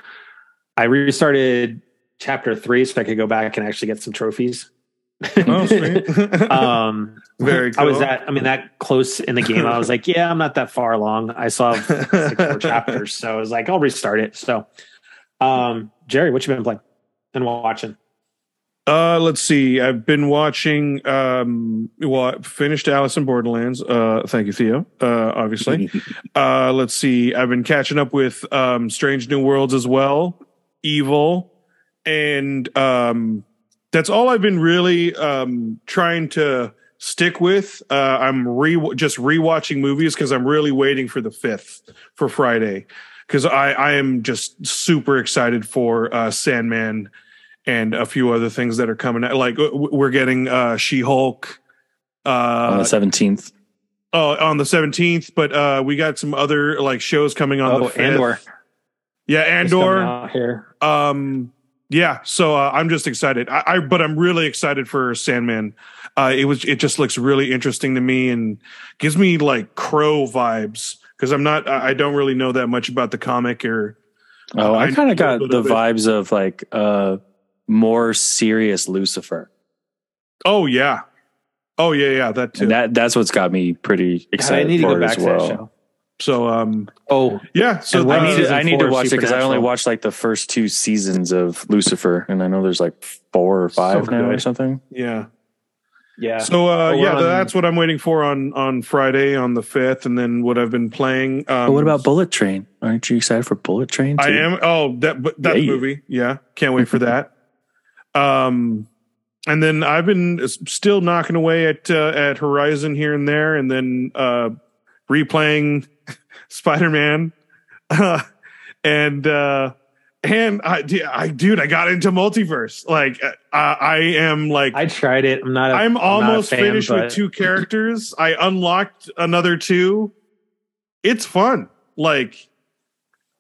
I restarted chapter three so I could go back and actually get some trophies. oh um Very I was that I mean that close in the game. I was like, yeah, I'm not that far along. I saw six more chapters. So I was like, I'll restart it. So um Jerry, what you been playing and watching? Uh, let's see. I've been watching. Um, well, I finished Alice in Borderlands. Uh, thank you, Theo. Uh, obviously. uh, let's see. I've been catching up with um, Strange New Worlds as well, Evil, and um, that's all I've been really um, trying to stick with. Uh, I'm re just rewatching movies because I'm really waiting for the fifth for Friday because I I am just super excited for uh, Sandman and a few other things that are coming out. Like we're getting uh, She Hulk. uh, on the seventeenth. oh, on the seventeenth, but uh, we got some other like shows coming on the Oh, 5th. Andor. Yeah, Andor. here. Um, yeah, so uh, I'm just excited. I, I but I'm really excited for Sandman. Uh, it was it just looks really interesting to me and gives me like Crow vibes because I'm not I I don't really know that much about the comic or Oh, I I kind of got the bit. vibes of like uh more serious Lucifer. Oh yeah. Oh yeah, yeah, that too. And that that's what's got me pretty God, excited I need to for go back as to well. that show. so um Oh, yeah, so And I need, uh, to, I need to watch it because I only watched like the first two seasons of Lucifer, and I know there's like four or five now or something. yeah. yeah. So uh But we're yeah, on- that's what I'm waiting for on on Friday on the 5th and then what I've been playing um but what about Bullet Train? Aren't you excited for Bullet Train? I am oh that but that Yeah. movie. Yeah. Can't wait for that. Um and then I've been still knocking away at uh, at Horizon here and there and then uh replaying Spider-Man. Uh, and uh and I, I dude, I got into MultiVersus. Like uh, I am like I tried it. I'm not. I'm almost fan, finished but- with two characters. I unlocked another two. It's fun. Like,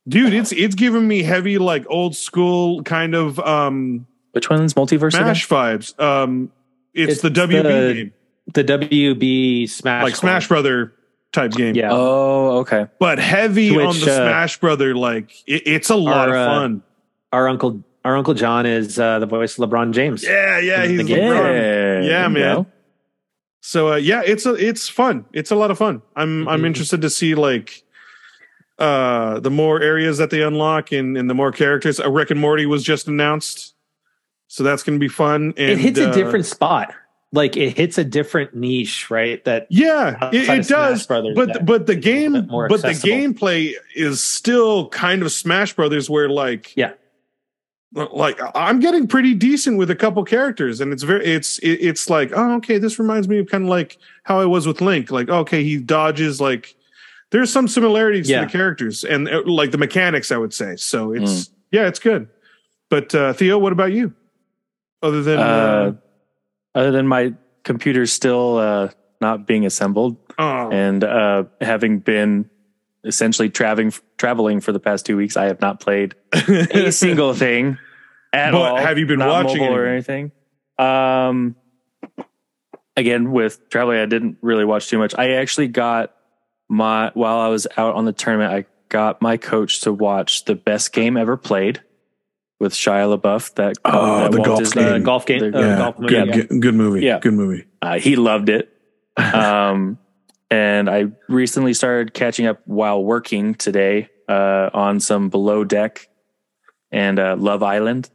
dude, it's it's giving me heavy, like old school kind of um Which one's MultiVersus? again? Smash vibes. Um it's, It's the WB the- game. the WB Smash, Like Smash Brother type game. Yeah. Oh, okay. But heavy To on the uh, Smash Brother, like it, it's a lot our, of uh, fun. Our uncle, our uncle John is uh, the voice of LeBron James. Yeah, yeah, in the he's. LeBron. Yeah, Yeah, man. go. So uh, yeah, it's a it's fun. It's a lot of fun. I'm I'm Mhm. interested to see like uh the more areas that they unlock and and the more characters. Uh, Rick and Morty was just announced, so that's going to be fun. And it hits uh, a different spot. Like it hits a different niche, right? That Yeah, it, it does. Brothers but that but the game, little bit more but the gameplay is still kind of Smash Brothers, where like Yeah. like I'm getting pretty decent with a couple characters, and it's very it's it, it's like oh okay, this reminds me of kind of like how I was with Link. Like okay, he dodges like there's some similarities Yeah. to the characters and uh, like the mechanics. I would say so. It's Mm. yeah, it's good. But uh, Theo, what about you? Other than uh, Uh, other than my computer still uh, not being assembled oh, and uh, having been essentially traveling traveling for the past two weeks, I have not played a single thing at But all. have you been watching or anything? Um, again, with traveling, I didn't really watch too much. I actually got my while I was out on the tournament, I got my coach to watch the best game ever played with Shia LaBeouf. That Oh, that the Walt golf Disney- uh, game. golf game, the- uh, yeah, golf movie. good, yeah. good, good movie. Yeah. good movie. Uh, he loved it. Um, and I recently started catching up while working today uh, on some Below Deck and uh, Love Island.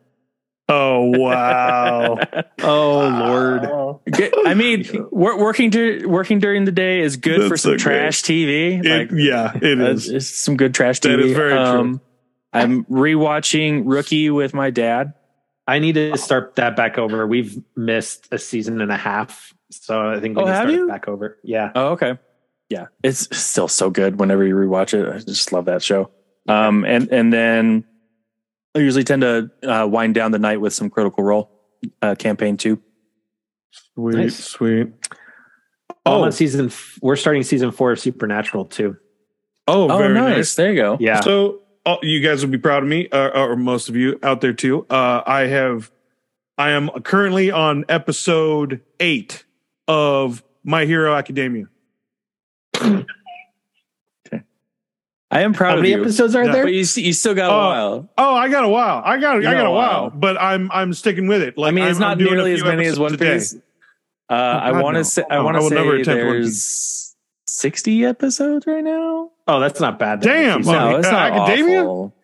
Oh wow! Oh Lord. I mean, working dur- working during the day is good for some so great. trash TV. It- Like, yeah, it uh, is. it's some good trash TV. That is very true. I'm rewatching Rookie with my dad. I need to start that back over. We've missed a season and a half, so I think we Oh, need to have start it you? back over. Yeah. Oh, okay. Yeah, it's still so good whenever you rewatch it. I just love that show. Um, and and then I usually tend to uh, wind down the night with some Critical Role uh, campaign two. Sweet, Nice. sweet. Oh, on season. f- We're starting season four of Supernatural too. oh, Oh, very nice. nice. There you go. Yeah. So, oh, you guys will be proud of me, uh, or most of you out there too. Uh, I have, I am currently on episode eight of My Hero Academia. I am proud How of many you. episodes are Yeah. there? But you, s- you still got a Oh, while. Oh, I got a while. I got, You I got got a a while, while. but I'm, I'm sticking with it. Like, I mean, it's I'm- not I'm doing nearly as many as One episodes day. Piece. Uh, I God, want no. to say. I I want to say there's sixty episodes right now. Oh, that's not bad. then. Damn. Well, No, it's uh, not Academia? awful.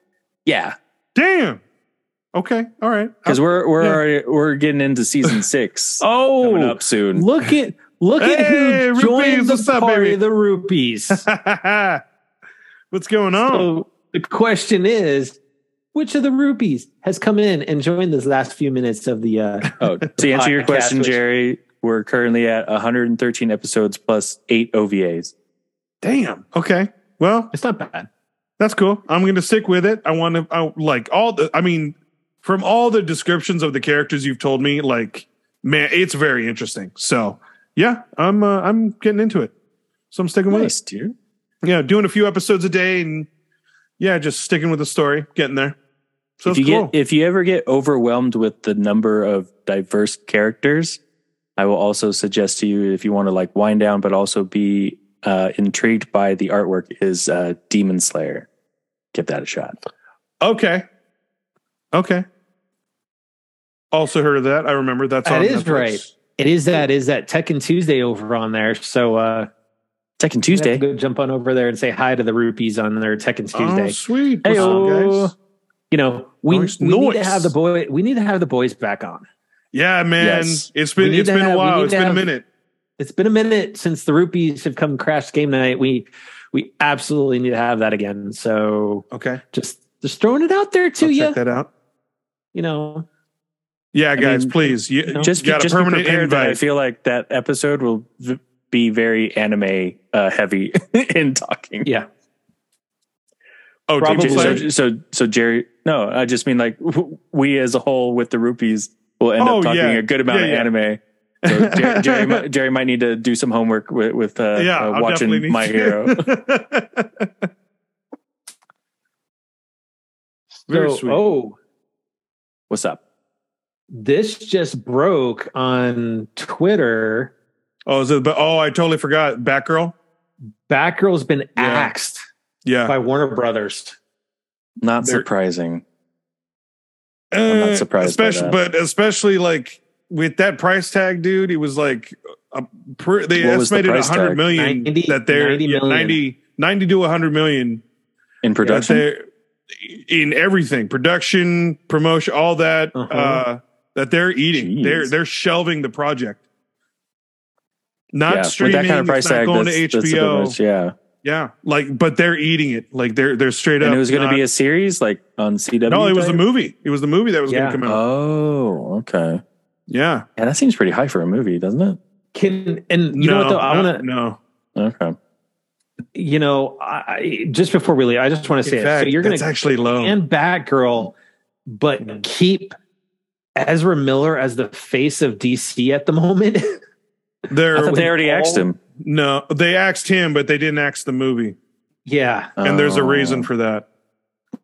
Yeah, Damn. Okay. All right. because we're we're Yeah. already, we're getting into season six oh, coming up soon. look at look at who rupees, joined what's the up, party. baby? The rupees. What's going on? So the question is, which of the rupees has come in and joined this last few minutes of the? Uh, Oh, to answer your question, which- Jerry, we're currently at 113 episodes plus eight OVAs. Damn. Okay. Well, it's not bad. That's cool. I'm going to stick with it. I want to I, like all the. I mean, from all the descriptions of the characters you've told me, like man, it's very interesting. So yeah, I'm uh, I'm getting into it. So I'm sticking with Nice, dude. it. Yeah, doing a few episodes a day, and yeah, just sticking with the story, getting there. So if you cool. get if you ever get overwhelmed with the number of diverse characters, I will also suggest to you if you want to like wind down, but also be uh, intrigued by the artwork, is uh, Demon Slayer. Give that a shot. okay, okay. Also heard of that. I remember that's That on is Netflix. right. it is that is that Tekken Tuesday over on there. So uh Tekken we Tuesday. have to go jump on over there and say hi to the rupees on their Tekken Oh, Tuesday. sweet. Hey, What's up, oh. guys? you know, we, Nice, we need to have the boy we need to have the boys back on. Yeah, man. Yes. It's We been it's been have- a while. It's to been a minute. It's been a minute since the rupees have come crash game night. We we absolutely need to have that again. So Okay. just just throwing it out there to I'll you. check that out. You know, Yeah, guys, mean, please. You, know, Just, got just a be permanent prepared that I feel like that episode will v- be very anime uh, heavy in talking. yeah. oh, probably. So, so, so Jerry, no, I just mean like we as a whole with the rupees will end Oh, up talking yeah. a good amount Yeah, yeah. of anime. So Jerry, Jerry, might, Jerry might need to do some homework with, with uh, yeah, uh, watching My. Hero. Very So, sweet. oh, What's up? this just broke on Twitter. oh, is it? Oh, I totally forgot. Batgirl. Batgirl's been Yeah. axed Yeah. by Warner Brothers. Not They're- surprising. I'm not Uh, surprised by Especially, that. but especially like with that price tag, dude. It was like a, per, they What was the estimated a price hundred tag? million 90 that they're 90 yeah, 90, 90 to a hundred million In production? in everything, production, promotion, all that. Uh-huh. uh that they're eating. Jeez. They're they're shelving the project. Not yeah, streaming. with that kind of price it's not tag, going that's, to that's a bit HBO. much, yeah. Yeah, like, but they're eating it. Like they're they're straight up. And it was going to be a series like on CW. no. It was a movie. It was the movie that was Yeah. going to come out. Oh, okay. Yeah. Yeah, that seems pretty high for a movie, doesn't it? Can and you know what though? I no, want to no. Okay. you know, I, I- just before we leave, I just want to say In it. fact, so you're going that's to actually low. and Batgirl, but mm-hmm. keep Ezra Miller as the face of DC at the moment. They're I they already all- asked him. no, they axed him, but they didn't axe the movie, yeah. and there's a Oh. reason for that.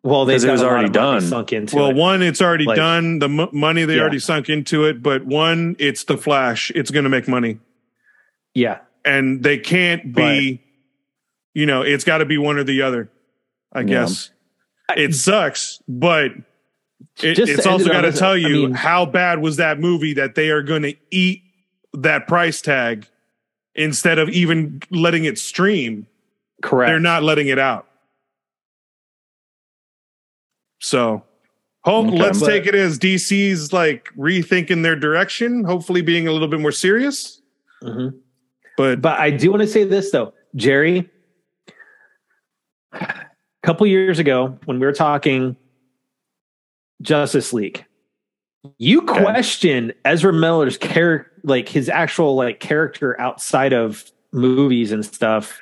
Well, they 'Cause it was already done. sunk into Well, it. one, it's already Like- done. The m- money they Yeah. already sunk into it, but one, it's the Flash. It's going to make money, yeah. and they can't be. You know, it's got to be one or the other. I Yeah. guess it sucks, but it, Just it's also got to this- tell I you mean- how bad was that movie that they are going to eat that price tag instead of even letting it stream. Correct. They're not letting it out. So, hope Okay. let's But- take it as DC's like rethinking their direction, hopefully being a little bit more serious. Mhm. But, But I do want to say this though, Jerry. A couple years ago, when we were talking Justice League, you questioned Ezra Miller's character, like his actual like character outside of movies and stuff.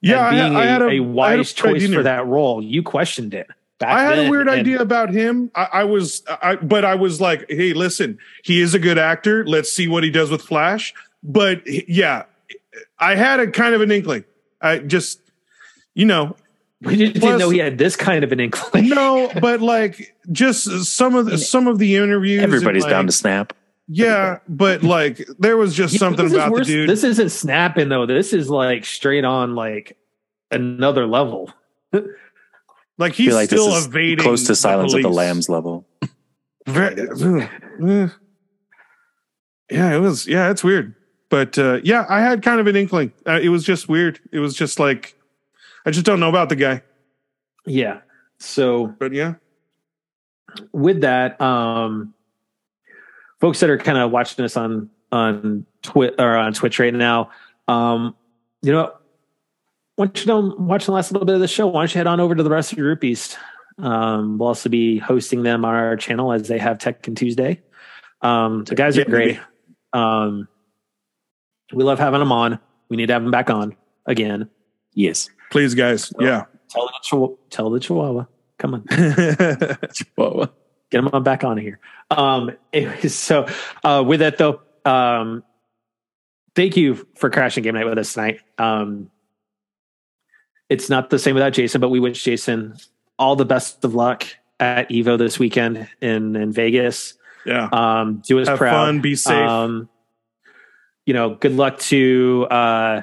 yeah, and being I a, a, a a wise weird choice for that role. You questioned it. Back I had a weird and- idea about him. I, I was, I, but I was like, hey, listen, he is a good actor. Let's see what he does with Flash. But yeah, I had a kind of an inkling. I just, you know, We just Plus- didn't know he had this kind of an inkling. no, but like just some of the some of the interviews. and, Everybody's down to snap. Yeah, but like there was just You know, something this is about the dude. This isn't snapping though. This is like straight on like another level. like I he's feel like still this is evading close to Silence of the. Lambs level. Yeah, it was. Yeah, it's weird, but uh, yeah, I had kind of an inkling. Uh, it was just weird. It was just like I just don't know about the guy. Yeah. So But yeah, with that, um, folks that are kind of watching us on on Twit or on Twitch right now, um, you know, once you're done watching the last little bit of the show, why don't you head on over to the rest of your groupies? Um, we'll also be hosting them on our channel as they have Tekken Tuesday. Um, the guys Yeah, are great. Um, we love having them on. We need to have them back on again. Yes. please, guys. Yeah. Tell the chihuahua, tell the chihuahua. Come on. Whoa. get him on back on here. Um, anyways, so uh, with that though, um, thank you for crashing game night with us tonight. Um, it's not the same without Jason, but we wish Jason all the best of luck at Evo this weekend in in Vegas. yeah. Um, do us Have proud. fun. Be safe. Um, you know, good luck to uh,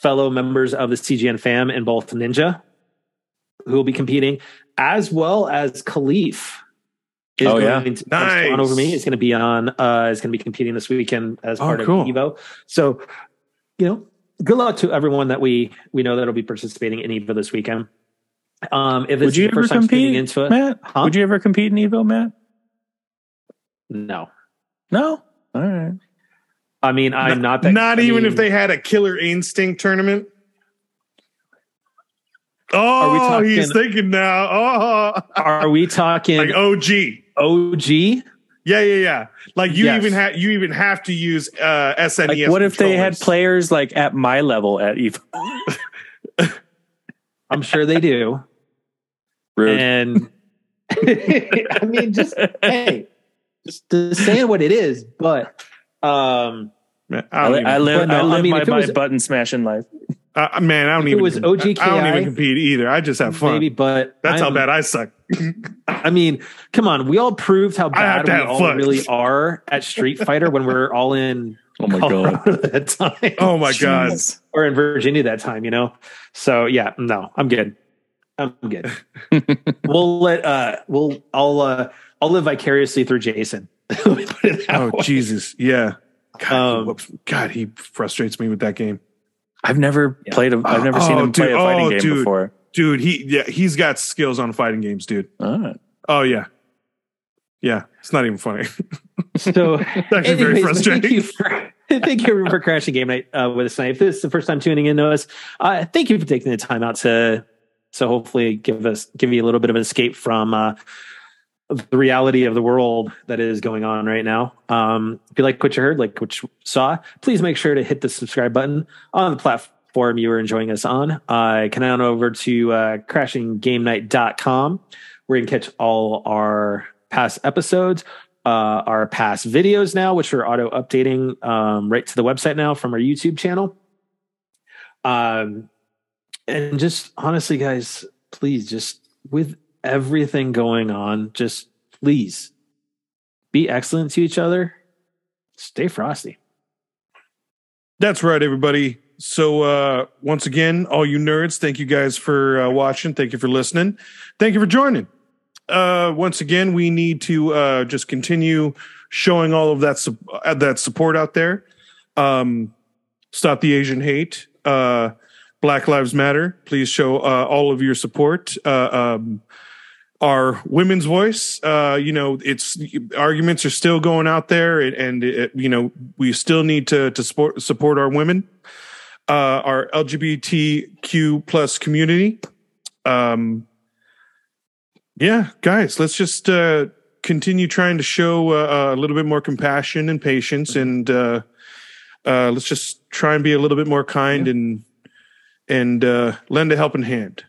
fellow members of the CGN fam and both Ninja, who will be competing, as well as Khalif, is Oh, yeah. going to nice. on over me. Is going to be on. Uh, is going to be competing this weekend as Oh, part cool. of Evo. So, you know, good luck to everyone that we we know that'll be participating in Evo this weekend. Um, if Would it's you your ever first time tuning compete, into it, Matt? Huh? Would you ever compete in Evo, Matt? no. No. All right. I mean, I'm not that. Not I even if they had a Killer Instinct tournament. we Oh, talking- he's thinking now. Oh, Are we talking like OG. OG? Yeah, yeah, yeah. Like you Yes. even have you even have to use uh SNES. Like, what if they had players like at my level at Evo? I'm sure they do. Rude. And I mean, just hey, just, just saying what it is. But um, I, I don't li- I live. But no, I I mean, my, if my was- button smashing life. Uh, man, I don't If it even. was I don't even compete either. I just have fun. maybe, but That's how I'm- bad I suck. I mean, come on, we all proved how bad we all fun. really are at Street Fighter when we're all in Oh my god. Colorado at that time. Oh my god. Jeez. or in Virginia that time, you know. So yeah, no, I'm good. I'm good. we'll let uh we'll I'll uh I'll live vicariously through Jason. Let me put it that Oh way. Jesus. Yeah. God, he Um, whoops. God, he frustrates me with that game. I've never Yeah. played a. I've never seen Oh, him play dude. a fighting Oh, game dude. before. Dude, he yeah, he's got skills on fighting games, dude. All right. Oh yeah. Yeah. It's not even funny. So It's actually very frustrating. Thank you for thank you for crashing game night uh, with us tonight. If this is the first time tuning in to us, uh, thank you for taking the time out to so hopefully give us give you a little bit of an escape from uh, the reality of the world that is going on right now. Um, if you like what you heard, like what you saw, please make sure to hit the subscribe button on the platform you are enjoying us on. Uh, come on over to uh, crashinggamenight.com where you can catch all our past episodes, uh, our past videos now, which are auto updating um, right to the website now from our YouTube channel. Um, and just honestly, guys, please, just with everything going on, just please be excellent to each other. Stay frosty. That's right, everybody. So uh once again, all you nerds, thank you guys for uh, watching. Thank you for listening. Thank you for joining. Uh once again, we need to uh just continue showing all of that su- uh, that support out there. Um stop the Asian hate. Uh Black Lives Matter. Please show uh, all of your support. Uh, um, our women's voice. Uh, you know, it's arguments are still going out there, and, and it, you know we still need to to support support our women, uh, our LGBTQ plus community. Um, yeah, guys, let's just uh, continue trying to show uh, a little bit more compassion and patience, and uh, uh, let's just try and be a little bit more kind and and uh, lend a helping hand.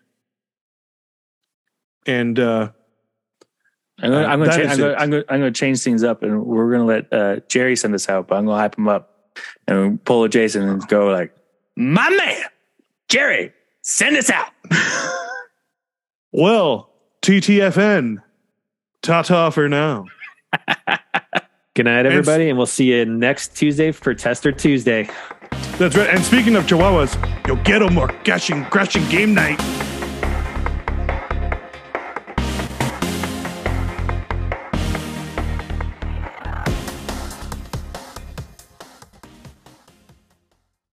And uh, I'm gonna, I'm, gonna cha- I'm, gonna. I'm, gonna, I'm gonna change things up, and we're gonna let uh, Jerry send us out. But I'm gonna hype him up and pull a Jason and go like, "My man, Jerry, send us out." well, TTFN, ta ta for now. Good night, everybody, and we'll see you next Tuesday for Tester Tuesday. That's right. And speaking of Chihuahuas, yo quiero more crashing, crashing game night.